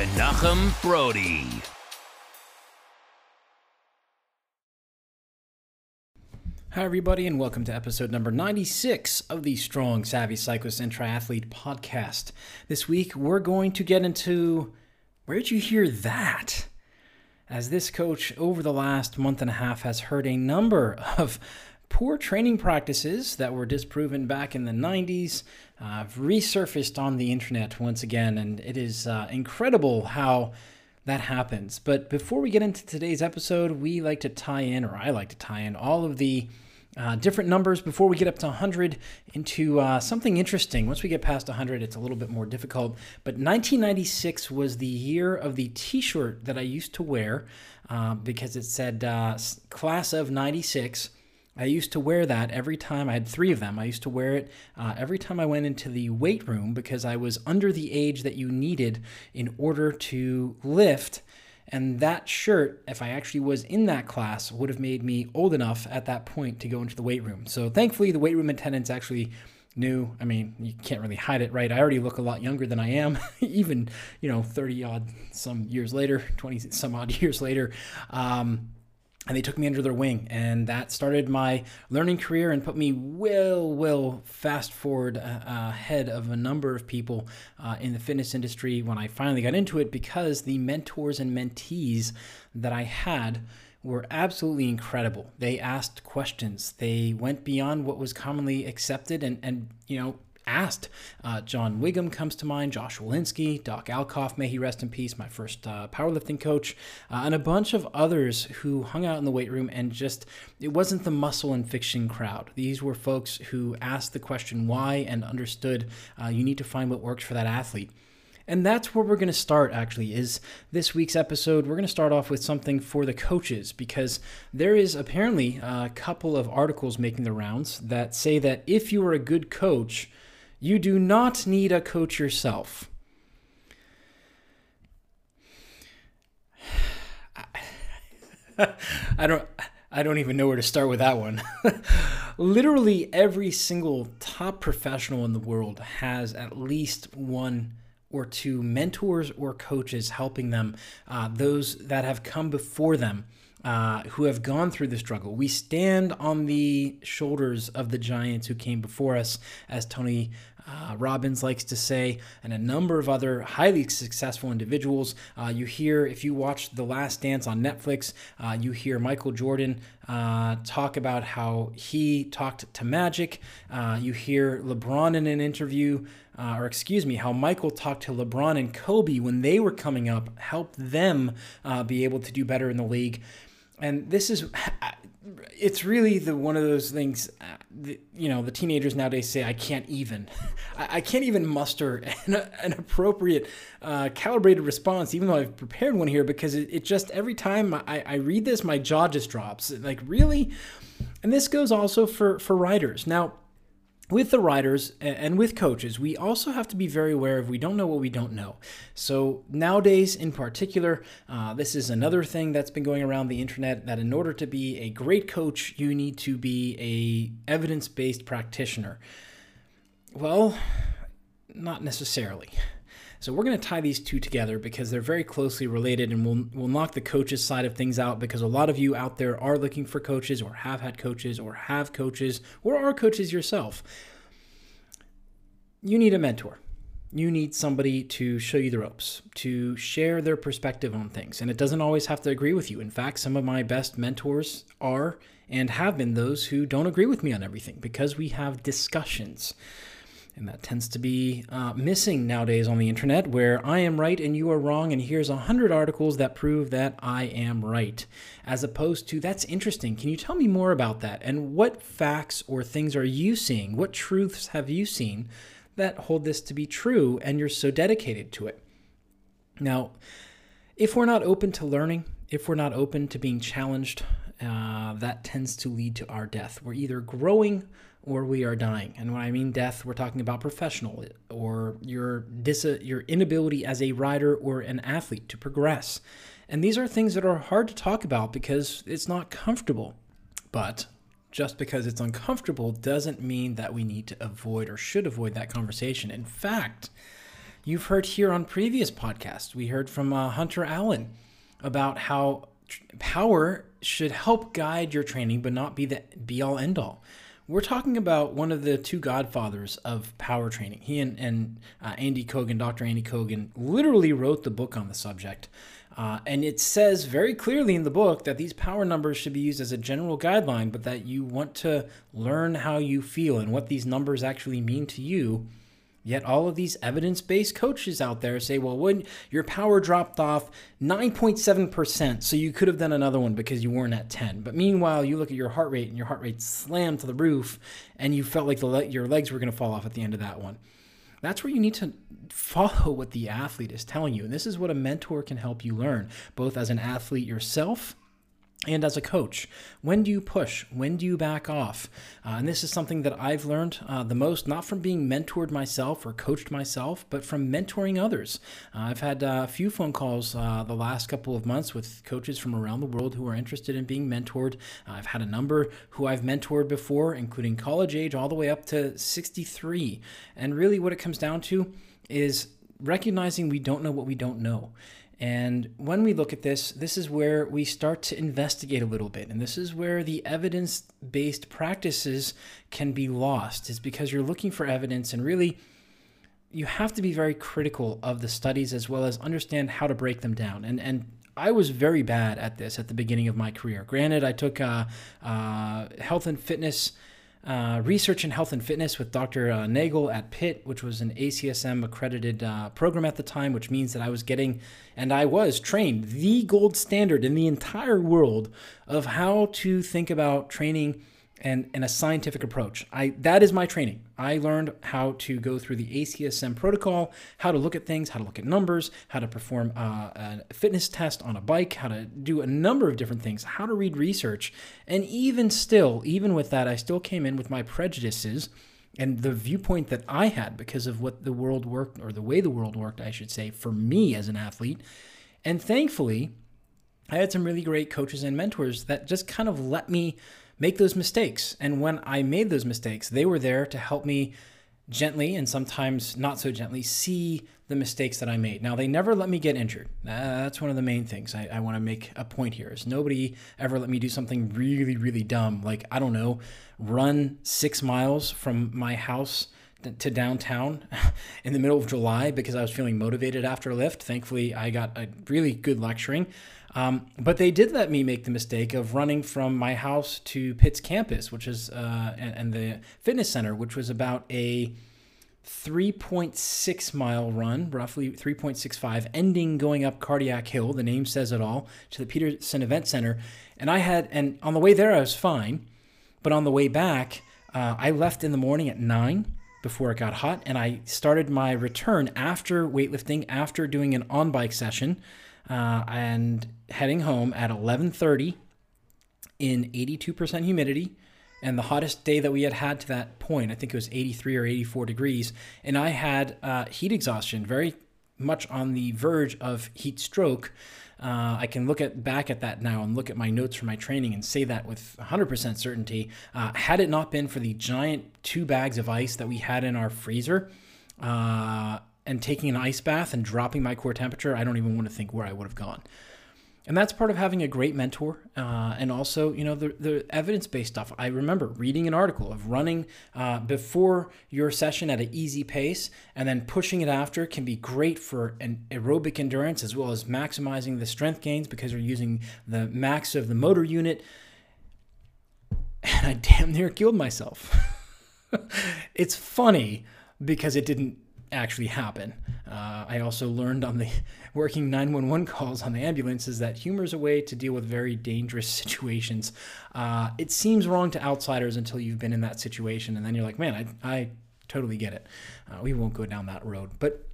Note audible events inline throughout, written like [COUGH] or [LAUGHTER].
Menachem Brodie. Hi, everybody, and welcome to episode number 96 of the Strong Savvy Cyclist and Triathlete podcast. This week, we're going to get into where'd you hear that? As this coach over the last month and a half has heard a number of poor training practices that were disproven back in the 90s uh, resurfaced on the internet once again, and it is uh, incredible how that happens. But before we get into today's episode, we like to tie in, or I like to tie in, all of the uh, different numbers before we get up to 100 into uh, something interesting. Once we get past 100, it's a little bit more difficult. But 1996 was the year of the t shirt that I used to wear uh, because it said uh, class of 96. I used to wear that every time. I had three of them. I used to wear it uh, every time I went into the weight room because I was under the age that you needed in order to lift. And that shirt, if I actually was in that class, would have made me old enough at that point to go into the weight room. So thankfully, the weight room attendants actually knew. I mean, you can't really hide it, right? I already look a lot younger than I am, [LAUGHS] even, you know, 30 odd some years later, 20 some odd [LAUGHS] years later. Um, and they took me under their wing and that started my learning career and put me well well fast forward uh, ahead of a number of people uh, in the fitness industry when i finally got into it because the mentors and mentees that i had were absolutely incredible. They asked questions. They went beyond what was commonly accepted and and you know asked. Uh, John Wiggum comes to mind, Josh Wolinsky, Doc Alkoff, may he rest in peace, my first uh, powerlifting coach, uh, and a bunch of others who hung out in the weight room and just, it wasn't the muscle and fiction crowd. These were folks who asked the question why and understood uh, you need to find what works for that athlete. And that's where we're going to start, actually, is this week's episode. We're going to start off with something for the coaches because there is apparently a couple of articles making the rounds that say that if you are a good coach, you do not need a coach yourself. [SIGHS] I don't I don't even know where to start with that one. [LAUGHS] Literally every single top professional in the world has at least one or two mentors or coaches helping them, uh, those that have come before them uh, who have gone through the struggle. We stand on the shoulders of the giants who came before us, as Tony uh, Robbins likes to say, and a number of other highly successful individuals. Uh, you hear, if you watch The Last Dance on Netflix, uh, you hear Michael Jordan uh, talk about how he talked to Magic. Uh, you hear LeBron in an interview, uh, or excuse me, how Michael talked to LeBron and Kobe when they were coming up, helped them be able to do better in the league and this is [SIGHS] it's really the one of those things uh, you know the teenagers nowadays say i can't even [LAUGHS] I, I, can't even muster [LAUGHS] an, an appropriate uh, calibrated response even though i've prepared one here because it, it just every time I, I read this my jaw just drops. Like really? And this goes also for for writers. Now with the riders and with coaches, we also have to be very aware of we don't know what we don't know. So nowadays, in particular, uh, this is another thing that's been going around the internet that in order to be a great coach, you need to be a evidence-based practitioner. Well, not necessarily. So we're going to tie these two together because they're very closely related and we'll, we'll knock the coaches side of things out because a lot of you out there are looking for coaches or have had coaches or have coaches or are coaches yourself. You need a mentor. You need somebody to show you the ropes, to share their perspective on things. And it doesn't always have to agree with you. In fact, some of my best mentors are and have been those who don't agree with me on everything because we have discussions. And that tends to be uh, missing nowadays on the internet, where I am right and you are wrong, and here's a 100 articles that prove that I am right. As opposed to, that's interesting. Can you tell me more about that? And what facts or things are you seeing? What truths have you seen that hold this to be true and you're so dedicated to it? Now, if we're not open to learning, if we're not open to being challenged, uh, that tends to lead to our death. We're either growing or we are dying. And when I mean death, we're talking about professional or your dis- your inability as a rider or an athlete to progress. And these are things that are hard to talk about because it's not comfortable. But just because it's uncomfortable doesn't mean that we need to avoid or should avoid that conversation. In fact, you've heard here on previous podcasts, we heard from uh, Hunter Allen about how power should help guide your training, but not be the be all end all. We're talking about one of the two godfathers of power training. He and, and uh, Andy Coggan, Dr. Andy Coggan, literally wrote the book on the subject. Uh, and it says very clearly in the book that these power numbers should be used as a general guideline, but that you want to learn how you feel and what these numbers actually mean to you Yet all of these evidence based coaches out there say, well, when your power dropped off 9.7%, so you could have done another one because you weren't at 10. But meanwhile, you look at your heart rate and your heart rate slammed to the roof and you felt like the le- your legs were going to fall off at the end of that one. That's where you need to follow what the athlete is telling you. And this is what a mentor can help you learn, both as an athlete yourself and as a coach, when do you push? When do you back off? Uh, and this is something that I've learned uh, the most, not from being mentored myself or coached myself, but from mentoring others. Uh, I've had uh, a few phone calls uh, the last couple of months with coaches from around the world who are interested in being mentored. Uh, I've had a number who I've mentored before, including college age all the way up to 63. And really, what it comes down to is recognizing we don't know what we don't know. And when we look at this, this is where we start to investigate a little bit. And this is where the evidence based practices can be lost, is because you're looking for evidence and really you have to be very critical of the studies as well as understand how to break them down. And, and I was very bad at this at the beginning of my career. Granted, I took uh, uh, health and fitness uh, research in health and fitness with Dr. Uh, Nagel at Pitt, which was an ACSM accredited uh, program at the time, which means that I was getting and I was trained the gold standard in the entire world of how to think about training and, and a scientific approach. I that is my training. I learned how to go through the ACSM protocol, how to look at things, how to look at numbers, how to perform uh, a fitness test on a bike, how to do a number of different things, how to read research, and even still, even with that, I still came in with my prejudices and the viewpoint that I had because of what the world worked, or the way the world worked, I should say, for me as an athlete. And thankfully, I had some really great coaches and mentors that just kind of let me make those mistakes. And when I made those mistakes, they were there to help me gently and sometimes not so gently see the mistakes that I made. Now, they never let me get injured. That's one of the main things I, I want to make a point here is nobody ever let me do something really, really dumb. Like, I don't know, run six miles from my house to downtown [LAUGHS] in the middle of July because I was feeling motivated after a lift. Thankfully, I got a really good lecturing. Um, but they did let me make the mistake of running from my house to Pitt's campus, which is uh, and, and the fitness center, which was about a 3.6 mile run, roughly 3.65, ending going up Cardiac Hill. The name says it all to the Petersen Event Center. And I had, and on the way there, I was fine. But on the way back, uh, I left in the morning at 9 before it got hot. And I started my return after weightlifting, after doing an on bike session uh, and heading home at 11:30 in 82% humidity and the hottest day that we had had to that point i think it was 83 or 84 degrees and i had uh, heat exhaustion very much on the verge of heat stroke uh, I can look at back at that now and look at my notes from my training and say that with 100% certainty. Uh, had it not been for the giant two bags of ice that we had in our freezer, uh, and taking an ice bath and dropping my core temperature, I don't even want to think where I would have gone. And that's part of having a great mentor, uh, and also, you know, the, the evidence-based stuff. I remember reading an article of running uh, before your session at an easy pace, and then pushing it after can be great for an aerobic endurance as well as maximizing the strength gains because you're using the max of the motor unit. And I damn near killed myself. [LAUGHS] it's funny because it didn't actually happen. Uh, I also learned on the [LAUGHS] working 911 calls on the ambulances that humor is a way to deal with very dangerous [LAUGHS] situations. Uh, it seems wrong to outsiders until you've been in that situation, and then you're like, man, I, I totally get it. Uh, we won't go down that road. But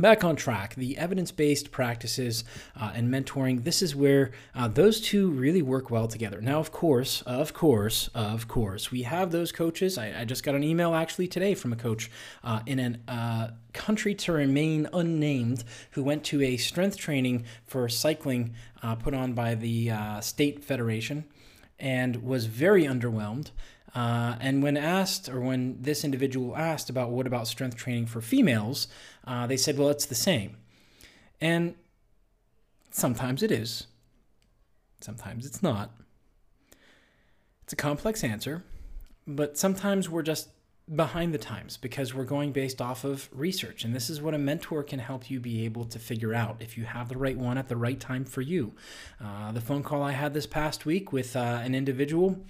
back on track the evidence-based practices uh, and mentoring this is where uh, those two really work well together. Now of course of course of course we have those coaches. I, I just got an email actually today from a coach uh, in a uh, country to remain unnamed who went to a strength training for cycling uh, put on by the uh, state federation and was very underwhelmed uh, and when asked, or when this individual asked about what about strength training for females, uh, they said, well, it's the same. And sometimes it is, sometimes it's not. It's a complex answer, but sometimes we're just behind the times because we're going based off of research. And this is what a mentor can help you be able to figure out if you have the right one at the right time for you. Uh, the phone call I had this past week with uh, an individual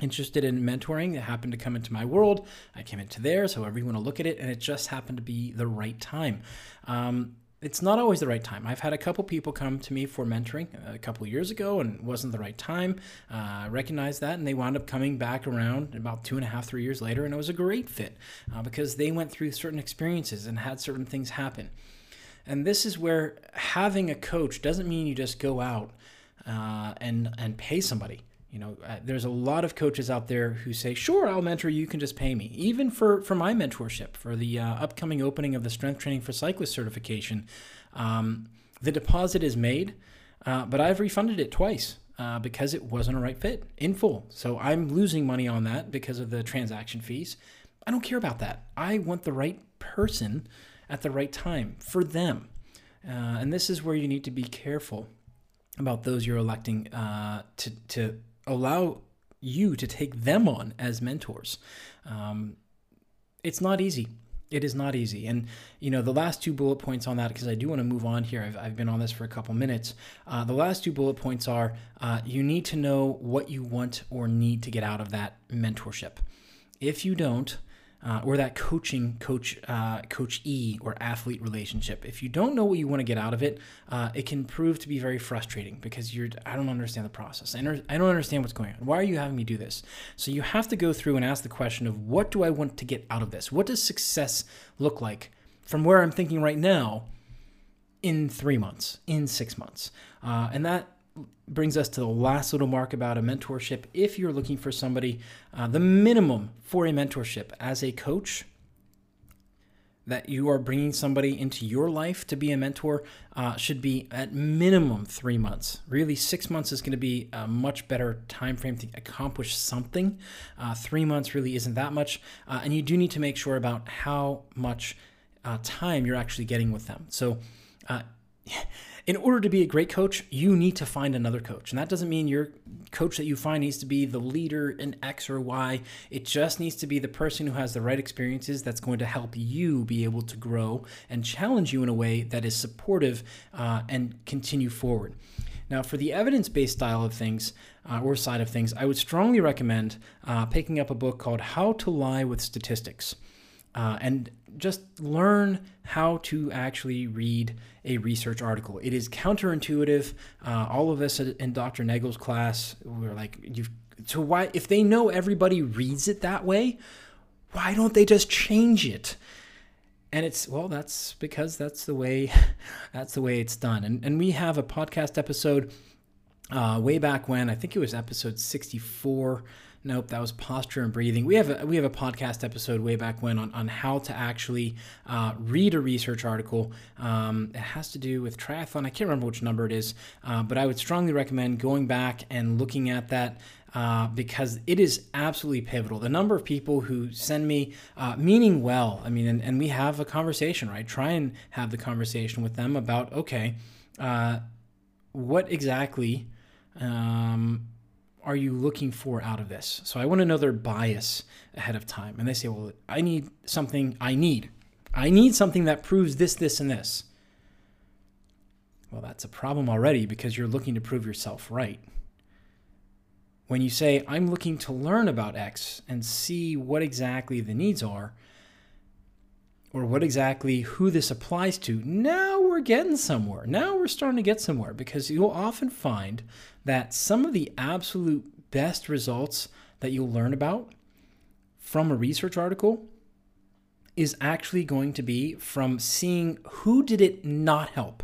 interested in mentoring that happened to come into my world. I came into theirs, however you want to look at it, and it just happened to be the right time. Um, it's not always the right time. I've had a couple people come to me for mentoring a couple years ago and it wasn't the right time. Uh, I recognized that and they wound up coming back around about two and a half, three years later, and it was a great fit uh, because they went through certain experiences and had certain things happen. And this is where having a coach doesn't mean you just go out uh, and and pay somebody. You know, uh, there's a lot of coaches out there who say, "Sure, I'll mentor you. You can just pay me." Even for for my mentorship for the uh, upcoming opening of the strength training for cyclists certification, um, the deposit is made, uh, but I've refunded it twice uh, because it wasn't a right fit in full. So I'm losing money on that because of the transaction fees. I don't care about that. I want the right person at the right time for them, uh, and this is where you need to be careful about those you're electing uh, to to allow you to take them on as mentors. Um, it's not easy. It is not easy. And, you know, the last two bullet points on that, because I do want to move on here, I've, I've been on this for a couple minutes. Uh, the last two bullet points are uh, you need to know what you want or need to get out of that mentorship. If you don't, uh, or that coaching coach uh, coach E or athlete relationship. If you don't know what you want to get out of it, uh, it can prove to be very frustrating because you're I don't understand the process. I, I don't understand what's going on. Why are you having me do this? So you have to go through and ask the question of what do I want to get out of this? What does success look like from where I'm thinking right now? In three months, in six months, uh, and that brings us to the last little mark about a mentorship. If you're looking for somebody, uh, the minimum for a mentorship as a coach, that you are bringing somebody into your life to be a mentor uh, should be at minimum three months. Really, six months is going to be a much better time frame to accomplish something. Uh, three months really isn't that much, uh, and you do need to make sure about how much uh, time you're actually getting with them. So. [LAUGHS] In order to be a great coach, you need to find another coach. And that doesn't mean your coach that you find needs to be the leader in X or Y. It just needs to be the person who has the right experiences that's going to help you be able to grow and challenge you in a way that is supportive uh, and continue forward. Now, for the evidence based style of things uh, or side of things, I would strongly recommend uh, picking up a book called How to Lie with Statistics. Uh, and just learn how to actually read a research article. It is counterintuitive. Uh, all of us in Dr. Nagel's class, we're like, you so why, if they know everybody reads it that way, why don't they just change it? And it's well, that's because that's the way, [LAUGHS] that's the way it's done. And and we have a podcast episode uh, way back when I think it was episode sixty four Nope, that was posture and breathing. We have a, we have a podcast episode way back when on, on how to actually uh, read a research article. Um, it has to do with triathlon. I can't remember which number it is, uh, but I would strongly recommend going back and looking at that. Uh, because it is absolutely pivotal. The number of people who send me, uh, meaning well, I mean, and, and, we have a conversation, right? Try and have the conversation with them about, okay, uh, what exactly um, are you looking for out of this? So I want to know their bias ahead of time. And they say, well, I need something, I need. I need something that proves this, this, and this. Well, that's a problem already because you're looking to prove yourself right. When you say, I'm looking to learn about X and see what exactly the needs are, or what exactly who this applies to, now we're getting somewhere. Now we're starting to get somewhere because you'll often find that some of the absolute best results that you'll learn about from a research article is actually going to be from seeing who did it not help.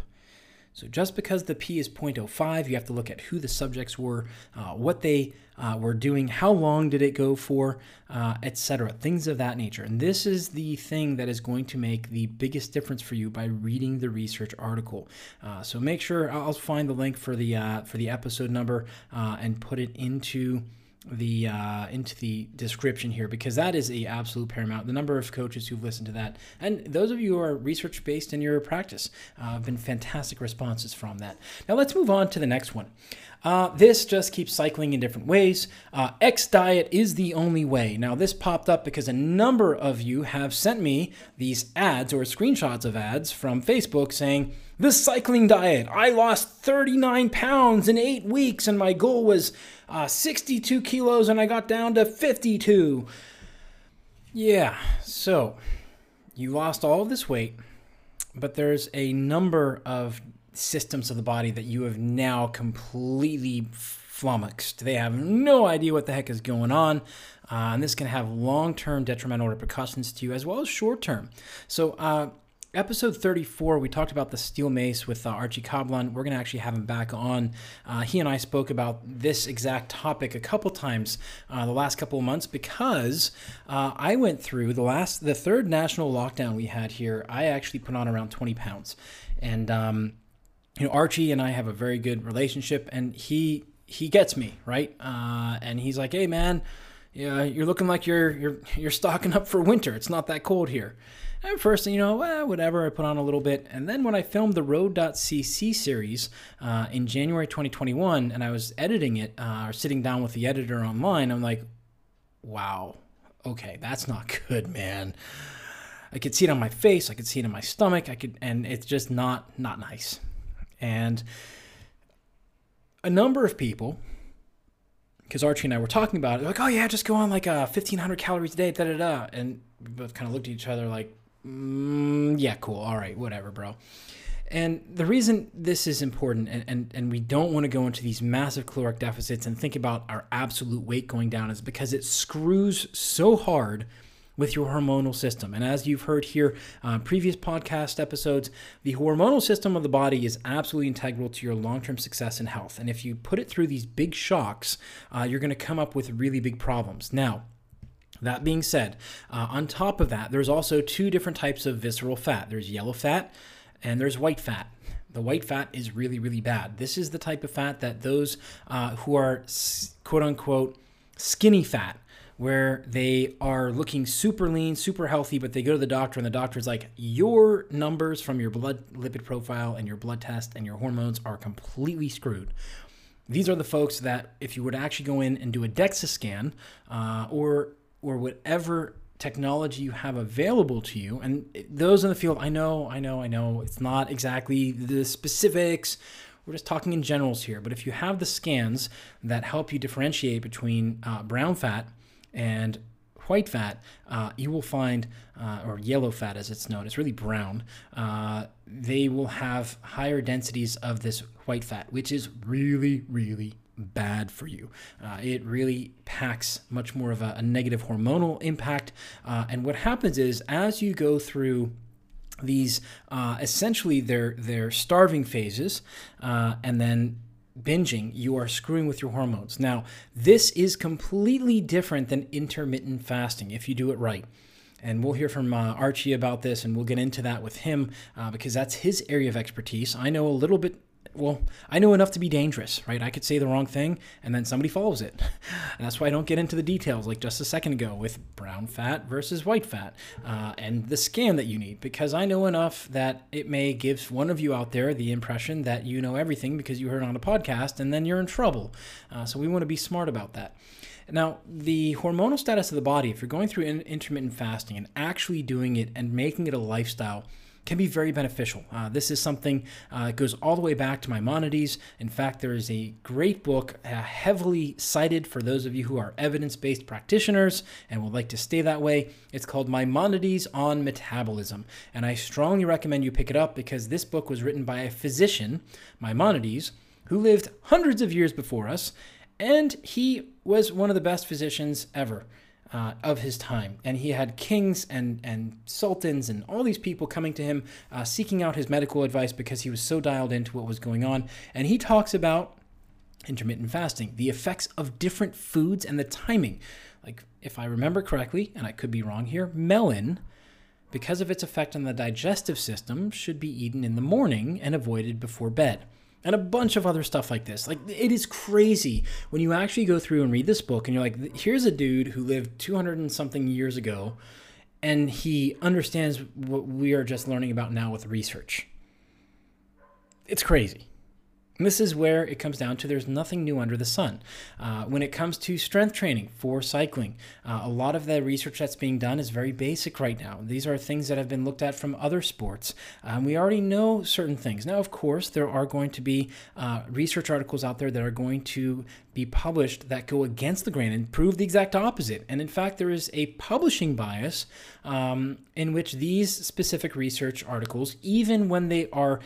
So just because the p is 0.05, you have to look at who the subjects were, uh, what they uh, were doing, how long did it go for, uh, etc. Things of that nature. And this is the thing that is going to make the biggest difference for you by reading the research article. Uh, so make sure I'll find the link for the uh, for the episode number uh, and put it into the uh, into the description here because that is a absolute paramount. The number of coaches who've listened to that, and those of you who are research based in your practice, uh, have been fantastic responses from that. Now let's move on to the next one. Uh, this just keeps cycling in different ways. Uh, X diet is the only way. Now, this popped up because a number of you have sent me these ads or screenshots of ads from Facebook saying, The cycling diet. I lost 39 pounds in eight weeks, and my goal was uh, 62 kilos, and I got down to 52. Yeah, so you lost all of this weight, but there's a number of systems of the body that you have now completely flummoxed. They have no idea what the heck is going on. Uh, and this can have long term detrimental repercussions to you as well as short term. So, uh, episode 34, we talked about the steel mace with uh, Archie Kablan. We're going to actually have him back on. Uh, he and I spoke about this exact topic a couple times uh, the last couple of months because uh, I went through the last, the third national lockdown we had here. I actually put on around 20 pounds. And, um, you know, Archie and I have a very good relationship, and he he gets me right, uh, and he's like, "Hey, man, yeah, you're looking like you're you're you're stocking up for winter. It's not that cold here." At first, you know, whatever, I put on a little bit. And then when I filmed the Road.cc series uh, in January 2021 and I was editing it uh, or sitting down with the editor online, I'm like, wow, okay, that's not [LAUGHS] good, man. I could see it on my face, I could see it in my stomach, I could, and it's just not not nice. And a number of people, because Archie and I were talking about it, like, oh yeah, just go on like uh, 1500 calories a day, da da da. And we both kind of looked at each other like, mm, yeah, cool, all right, whatever, bro. And the reason this is important, and, and, and we don't want to go into these massive caloric deficits and think about our absolute weight going down, is because it screws so hard with your hormonal system. And as you've heard here, uh, previous podcast episodes, the hormonal system of the body is absolutely integral to your long term success and health. And if you put it through these big shocks, uh, you're going to come up with really big problems. Now, that being said, uh, on top of that, there's also two different types of visceral fat there's yellow fat and there's white fat. The white fat is really, really bad. This is the type of fat that those uh, who are quote unquote skinny fat where they are looking super lean, super healthy, but they go to the doctor and the doctor's like, your numbers from your blood lipid profile and your blood test and your hormones are completely screwed. These are the folks that, if you were to actually go in and do a DEXA scan uh, or or whatever technology you have available to you, and those in the field, I know, I know, I know, it's not exactly the specifics. We're just talking in generals here. But if you have the scans that help you differentiate between uh, brown fat and white fat, uh, you will find, uh, or yellow fat as it's known, it's really brown, uh, they will have higher densities of this white fat, which is really, really bad for you. Uh, it really packs much more of a, a negative hormonal impact. Uh, and what happens is, as you go through these uh, essentially they're, they're starving phases and then binging, you are screwing with your hormones. Now, this is completely different than intermittent fasting if you do it right. And we'll hear from uh, Archie about this, and we'll get into that with him uh, because that's his area of expertise. I know a little bit well, I know enough to be dangerous, right? I could say the wrong thing and then somebody follows it. [LAUGHS] And that's why I don't get into the details like just a second ago with brown fat versus white fat uh, and the scan that you need, because I know enough that it may give one of you out there the impression that you know everything because you heard on a podcast and then you're in trouble. Uh, so we want to be smart about that. Now, the hormonal status of the body, if you're going through intermittent fasting and actually doing it and making it a lifestyle, can be very beneficial. Uh, this is something uh, that goes all the way back to Maimonides. In fact, there is a great book uh, heavily cited for those of you who are evidence based practitioners and would like to stay that way. It's called Maimonides on Metabolism. And I strongly recommend you pick it up because this book was written by a physician, Maimonides, who lived hundreds of years before us. And he was one of the best physicians ever. Uh, of his time. And he had kings and, and sultans and all these people coming to him uh, seeking out his medical advice because he was so dialed into what was going on. And he talks about intermittent fasting, the effects of different foods and the timing. Like, if I remember correctly, and I could be wrong here, melon, because of its effect on the digestive system, should be eaten in the morning and avoided before bed and a bunch of other stuff like this. Like it is crazy when you actually go through and read this book and you're like, here's a dude who lived 200 and something years ago and he understands what we are just learning about now with research. It's crazy. This is where it comes down to there's nothing new under the sun. Uh, when it comes to strength training for cycling, uh, a lot of the research that's being done is very basic right now. These are things that have been looked at from other sports. Um, we already know certain things. Now, of course, there are going to be uh, research articles out there that are going to be published that go against the grain and prove the exact opposite. And in fact, there is a publishing bias um, in which these specific research articles, even when they are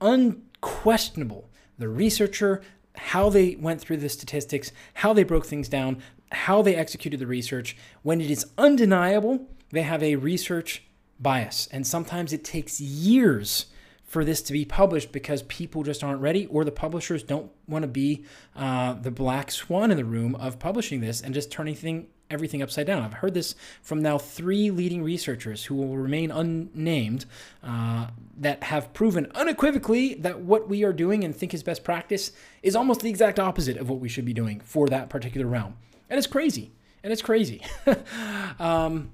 unquestionable, the researcher, how they went through the statistics, how they broke things down, how they executed the research. When it is undeniable, they have a research bias. And sometimes it takes years for this to be published because people just aren't ready or the publishers don't want to be uh, the black swan in the room of publishing this and just turning thing, everything upside down. I've heard this from now three leading researchers who will remain unnamed uh, that have proven unequivocally that what we are doing and think is best practice is almost the exact opposite of what we should be doing for that particular realm. And it's crazy. And it's crazy. [LAUGHS] um,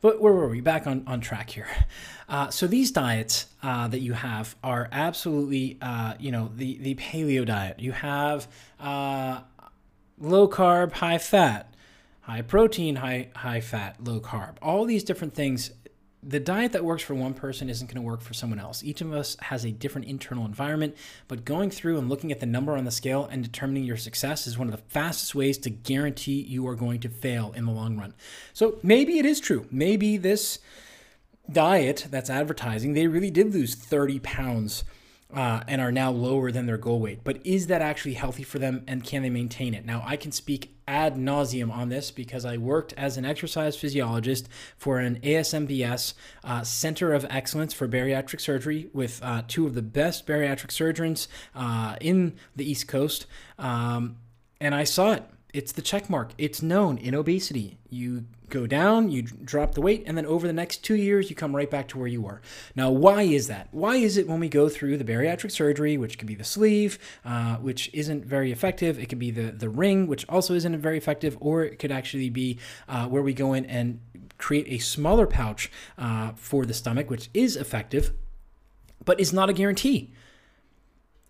but where were we? Back on, on track here. Uh, so these diets uh, that you have are absolutely, uh, you know, the, the paleo diet. You have uh, low carb, high fat high protein, high high fat, low carb. All these different things. The diet that works for one person isn't going to work for someone else. Each of us has a different internal environment, but going through and looking at the number on the scale and determining your success is one of the fastest ways to guarantee you are going to fail in the long run. So maybe it is true. Maybe this diet that's advertising, they really did lose 30 pounds uh, and are now lower than their goal weight. But is that actually healthy for them and can they maintain it? Now, I can speak ad nauseum on this because I worked as an exercise physiologist for an ASMBS uh, Center of Excellence for Bariatric Surgery with uh, two of the best bariatric surgeons uh, in the East Coast. Um, and I saw it it's the check mark. It's known in obesity. You go down, you drop the weight, and then over the next two years, you come right back to where you were. Now, why is that? Why is it when we go through the bariatric surgery, which could be the sleeve, uh, which isn't very effective, it could be the, the ring, which also isn't very effective, or it could actually be uh, where we go in and create a smaller pouch uh, for the stomach, which is effective, but is not a guarantee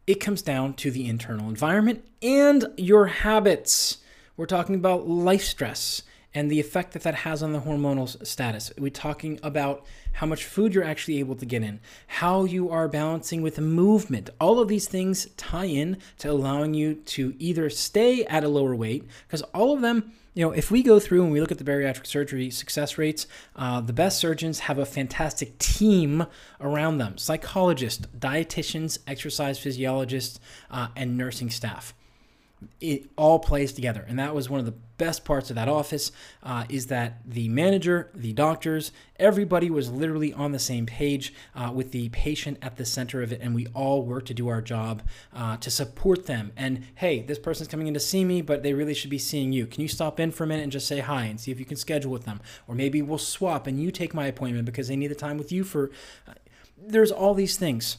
it comes down to the internal environment and your habits. We're talking about life stress and the effect that that has on the hormonal status. We're talking about how much food you're actually able to get in, how you are balancing with movement. All of these things tie in to allowing you to either stay at a lower weight, because all of them, you know, if we go through and we look at the bariatric surgery success rates, uh, the best surgeons have a fantastic team around them psychologists, dietitians, exercise physiologists, uh, and nursing staff it all plays together. And that was one of the best parts of that office uh, is that the manager the doctors everybody was literally on the same page uh, with the patient at the center of it. And we all worked to do our job uh, to support them. And hey this person's coming in to see me but they really should be seeing you. Can you stop in for a minute and just say hi and see if you can schedule with them? Or maybe we'll swap and you take my appointment because they need the time with you for uh, there's all these things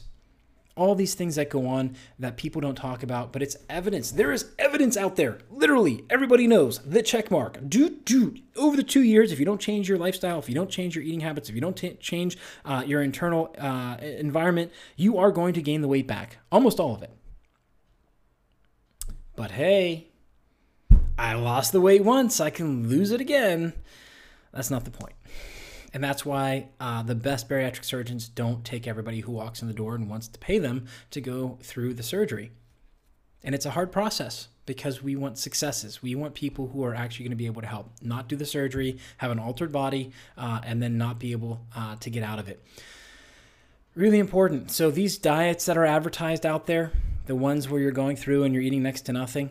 all these things that go on that people don't talk about, but it's evidence. There is evidence out there. Literally, everybody knows the check mark. Do do over the two years, if you don't change your lifestyle, if you don't change your eating habits, if you don't t- change uh, your internal uh, environment, you are going to gain the weight back. Almost all of it. But hey, I lost the weight once. I can lose it again. That's not the point. And that's why uh, the best bariatric surgeons don't take everybody who walks in the door and wants to pay them to go through the surgery. And it's a hard process because we want successes. We want people who are actually going to be able to help, not do the surgery, have an altered body, uh, and then not be able uh, to get out of it. Really important. So, these diets that are advertised out there, the ones where you're going through and you're eating next to nothing,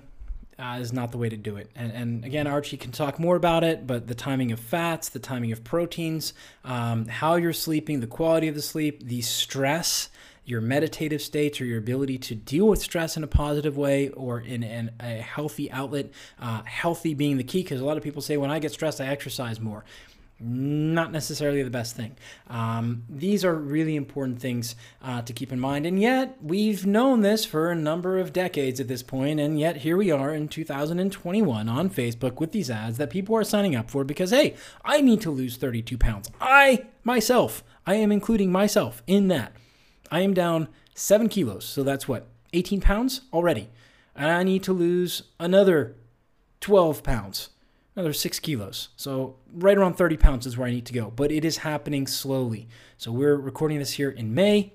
uh, is not the way to do it. And, and, again, Archie can talk more about it, but the timing of fats, the timing of proteins, um, how you're sleeping, the quality of the sleep, the stress, your meditative states, or your ability to deal with stress in a positive way or in a healthy outlet. Uh, healthy being the key, because a lot of people say, when I get stressed, I exercise more not necessarily the best thing. Um, these are really important things uh, to keep in mind. And yet, we've known this for a number of decades at this point, and yet here we are in 2021 on Facebook with these ads that people are signing up for because, hey, I need to lose 32 pounds. I, myself, I am including myself in that. I am down seven kilos, so that's what, 18 pounds already. And I need to lose another 12 pounds another six kilos. So right around 30 pounds is where I need to go, but it is happening slowly. So we're recording this here in May.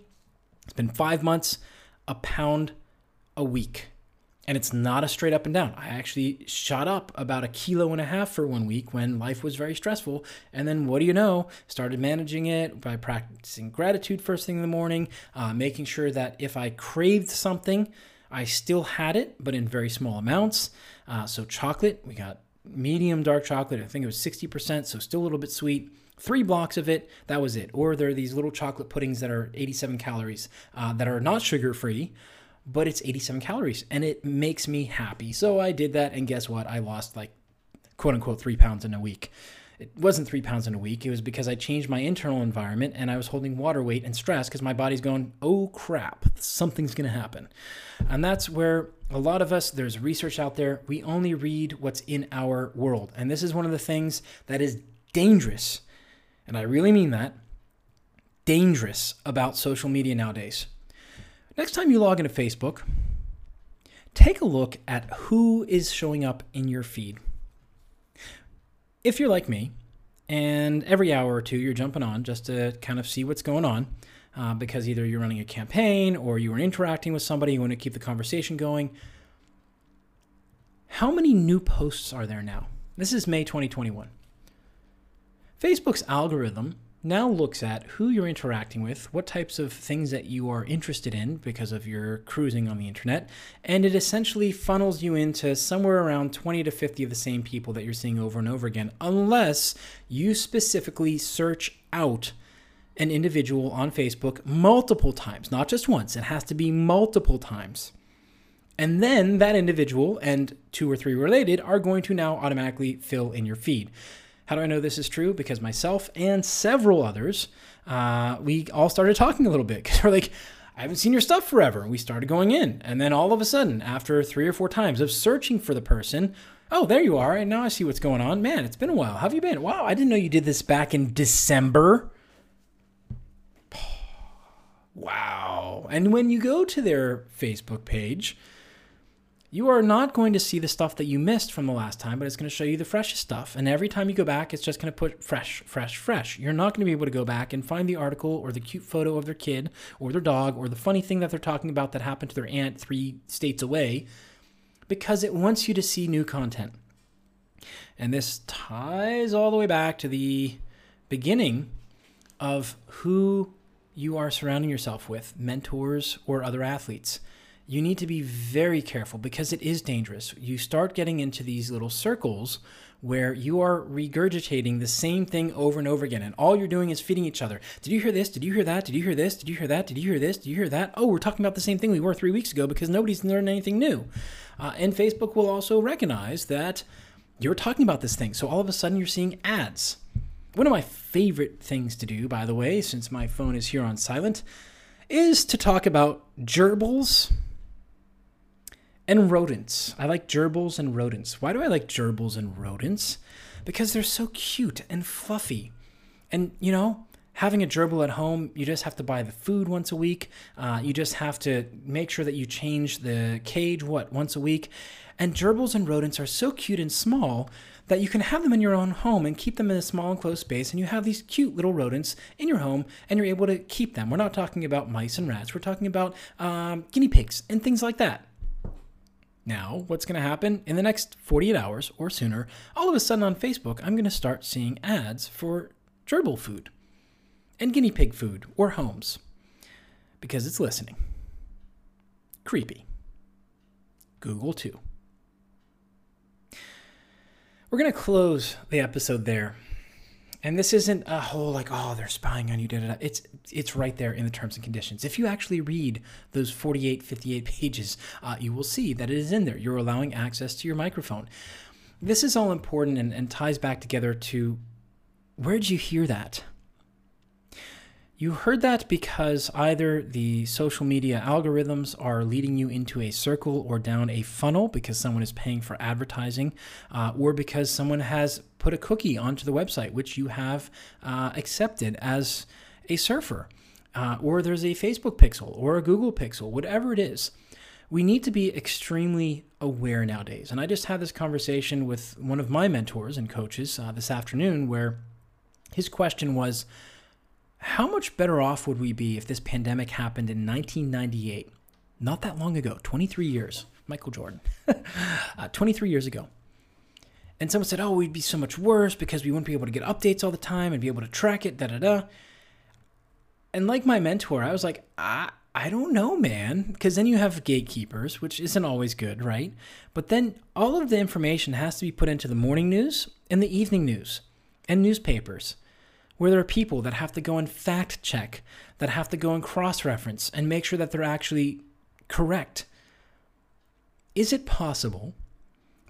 It's been five months, a pound a week. And it's not a straight up and down. I actually shot up about a kilo and a half for one week when life was very stressful. And then, what do you know? Started managing it by practicing gratitude first thing in the morning, uh, making sure that if I craved something, I still had it, but in very small amounts. Uh, so, chocolate, we got medium dark chocolate. I think it was 60%, so still a little bit sweet. Three blocks of it, that was it. Or there are these little chocolate puddings that are 87 calories uh, that are not sugar free, but it's 87 calories and it makes me happy. So I did that, and guess what? I lost like quote unquote three pounds in a week. It wasn't three pounds in a week. It was because I changed my internal environment and I was holding water weight and stress because my body's going, oh crap, something's going to happen. And that's where a lot of us, there's research out there, we only read what's in our world. And this is one of the things that is dangerous. And I really mean that dangerous about social media nowadays. Next time you log into Facebook, take a look at who is showing up in your feed. If you're like me, and every hour or two you're jumping on just to kind of see what's going on, uh, because either you're running a campaign or you are interacting with somebody, you want to keep the conversation going. How many new posts are there now? This is May 2021. Facebook's algorithm now looks at who you're interacting with, what types of things that you are interested in because of your cruising on the internet, and it essentially funnels you into somewhere around 20 to 50 of the same people that you're seeing over and over again, unless you specifically search out an individual on Facebook multiple times, not just once. It has to be multiple times. And then that individual and two or three related are going to now automatically fill in your feed. How do I know this is true? Because myself and several others, uh, we all started talking a little bit [LAUGHS] because we're like, I haven't seen your stuff forever. We started going in. And then all of a sudden, after three or four times of searching for the person, oh, there you are. And now I see what's going on. Man, it's been a while. How have you been? Wow, I didn't know you did this back in December. [SIGHS] Wow. And when you go to their Facebook page, you are not going to see the stuff that you missed from the last time, but it's going to show you the freshest stuff. And every time you go back, it's just going to put fresh, fresh, fresh. You're not going to be able to go back and find the article or the cute photo of their kid or their dog or the funny thing that they're talking about that happened to their aunt three states away because it wants you to see new content. And this ties all the way back to the beginning of who you are surrounding yourself with, mentors or other athletes, you need to be very careful because it is dangerous. You start getting into these little circles where you are regurgitating the same thing over and over again, and all you're doing is feeding each other. Did you hear this? Did you hear that? Did you hear this? Did you hear that? Did you hear this? Did you hear that? Oh, we're talking about the same thing we were three weeks ago because nobody's learned anything new. Uh, and Facebook will also recognize that you're talking about this thing. So all of a sudden, you're seeing ads one of my favorite things to do, by the way, since my phone is here on silent, is to talk about gerbils and rodents. I like gerbils and rodents. Why do I like gerbils and rodents? Because they're so cute and fluffy. And, you know, having a gerbil at home, you just have to buy the food once a week. Uh, you just have to make sure that you change the cage, what, once a week. And gerbils and rodents are so cute and small that you can have them in your own home and keep them in a small enclosed space and you have these cute little rodents in your home and you're able to keep them we're not talking about mice and rats we're talking about um, guinea pigs and things like that now what's going to happen in the next 48 hours or sooner all of a sudden on facebook i'm going to start seeing ads for gerbil food and guinea pig food or homes because it's listening. Creepy. Google too. We're going to close the episode there. And this isn't a whole like, oh, they're spying on you. Da, da, da. It's it's right there in the terms and conditions. If you actually read those 48, 58 pages, uh, you will see that it is in there. You're allowing access to your microphone. This is all important and, and ties back together to where did you hear that? You heard that because either the social media algorithms are leading you into a circle or down a funnel because someone is paying for advertising, uh, or because someone has put a cookie onto the website, which you have uh, accepted as a surfer, uh, or there's a Facebook pixel or a Google pixel, whatever it is. We need to be extremely aware nowadays. And I just had this conversation with one of my mentors and coaches uh, this afternoon where his question was, how much better off would we be if this pandemic happened in 1998? Not that long ago, 23 years. Michael Jordan, [LAUGHS] uh, 23 years ago. And someone said, oh, we'd be so much worse because we wouldn't be able to get updates all the time and be able to track it, da da da. And like my mentor, I was like, I, I don't know, man. Because then you have gatekeepers, which isn't always good, right? But then all of the information has to be put into the morning news and the evening news and newspapers where there are people that have to go and fact check, that have to go and cross reference and make sure that they're actually correct. Is it possible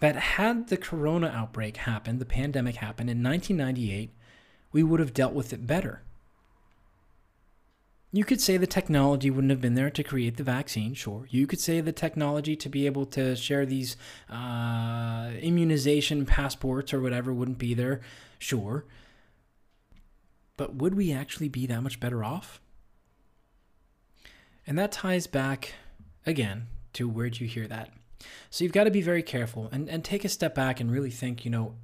that had the corona outbreak happened, the pandemic happened in 1998, we would have dealt with it better? You could say the technology wouldn't have been there to create the vaccine, sure. You could say the technology to be able to share these uh, immunization passports or whatever wouldn't be there, sure. But would we actually be that much better off? And that ties back again to where'd you hear that? So you've got to be very careful and, and take a step back and really think, you know,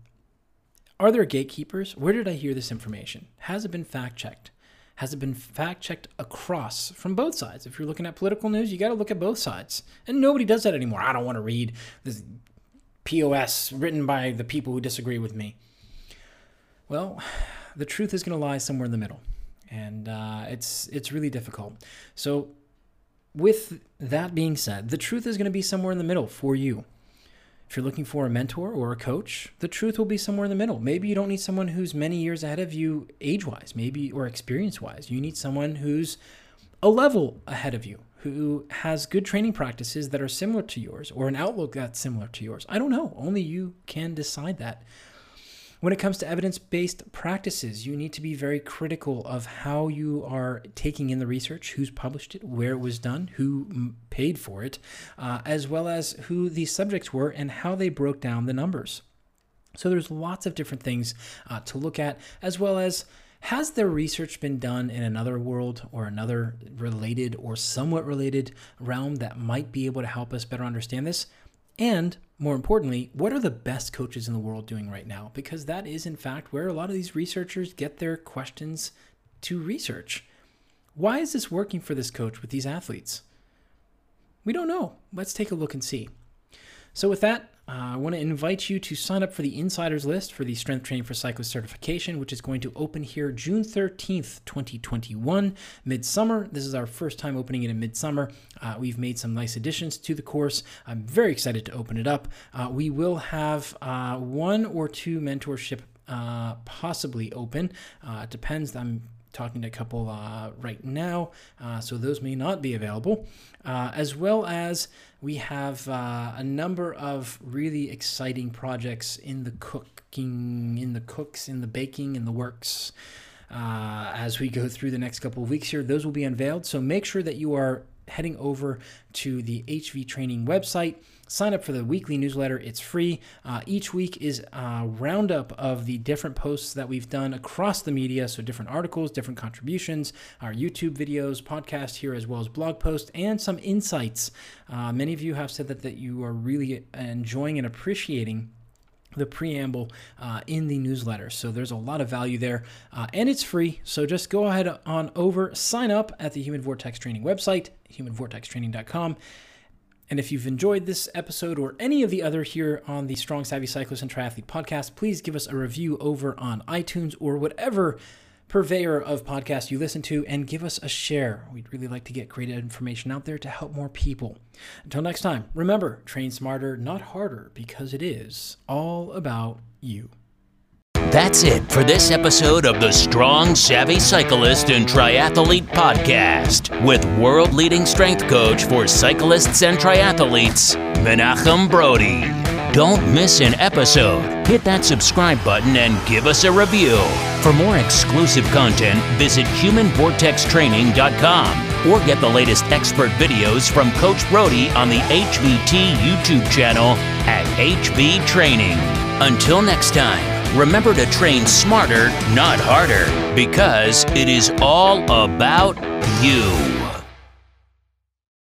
are there gatekeepers? Where did I hear this information? Has it been fact checked? Has it been fact checked across from both sides? If you're looking at political news, you got to look at both sides. And nobody does that anymore. I don't want to read this POS written by the people who disagree with me. Well, the truth is going to lie somewhere in the middle, and uh, it's it's really difficult. So, with that being said, the truth is going to be somewhere in the middle for you. If you're looking for a mentor or a coach, the truth will be somewhere in the middle. Maybe you don't need someone who's many years ahead of you age wise, maybe or experience wise. You need someone who's a level ahead of you, who has good training practices that are similar to yours or an outlook that's similar to yours. I don't know. Only you can decide that. When it comes to evidence based practices, you need to be very critical of how you are taking in the research, who's published it, where it was done, who paid for it, uh, as well as who the subjects were and how they broke down the numbers. So there's lots of different things uh, to look at, as well as has their research been done in another world or another related or somewhat related realm that might be able to help us better understand this? And more importantly, what are the best coaches in the world doing right now? Because that is, in fact, where a lot of these researchers get their questions to research. Why is this working for this coach with these athletes? We don't know. Let's take a look and see. So, with that, uh, I want to invite you to sign up for the insiders list for the Strength Training for Cyclists certification, which is going to open here June 13th, 2021, midsummer. This is our first time opening it in midsummer. Uh, we've made some nice additions to the course. I'm very excited to open it up. Uh, we will have uh, one or two mentorship uh, possibly open. Uh, it depends. I'm talking to a couple uh, right now, uh, so those may not be available. Uh, as well as we have uh, a number of really exciting projects in the cooking, in the cooks, in the baking, in the works. Uh, as we go through the next couple of weeks here, those will be unveiled. So make sure that you are heading over to the HV Training website. Sign up for the weekly newsletter. It's free. Uh, each week is a roundup of the different posts that we've done across the media. So, different articles, different contributions, our YouTube videos, podcast here, as well as blog posts, and some insights. Uh, many of you have said that, that you are really enjoying and appreciating the preamble uh, in the newsletter. So there's a lot of value there, uh, and it's free. So just go ahead on over, sign up at the Human Vortex Training website, humanvortextraining.com. And if you've enjoyed this episode or any of the other here on the Strong Savvy Cyclist and Triathlete podcast, please give us a review over on iTunes or whatever purveyor of podcasts you listen to and give us a share. We'd really like to get great information out there to help more people. Until next time, remember train smarter, not harder, because it is all about you. That's it for this episode of the Strong, Savvy Cyclist and Triathlete Podcast with world leading strength coach for cyclists and triathletes, Menachem Brodie. Don't miss an episode. Hit that subscribe button and give us a review. For more exclusive content, visit humanvortextraining.com or get the latest expert videos from Coach Brodie on the HVT YouTube channel at HV Training. Until next time, remember to train smarter, not harder, because it is all about you.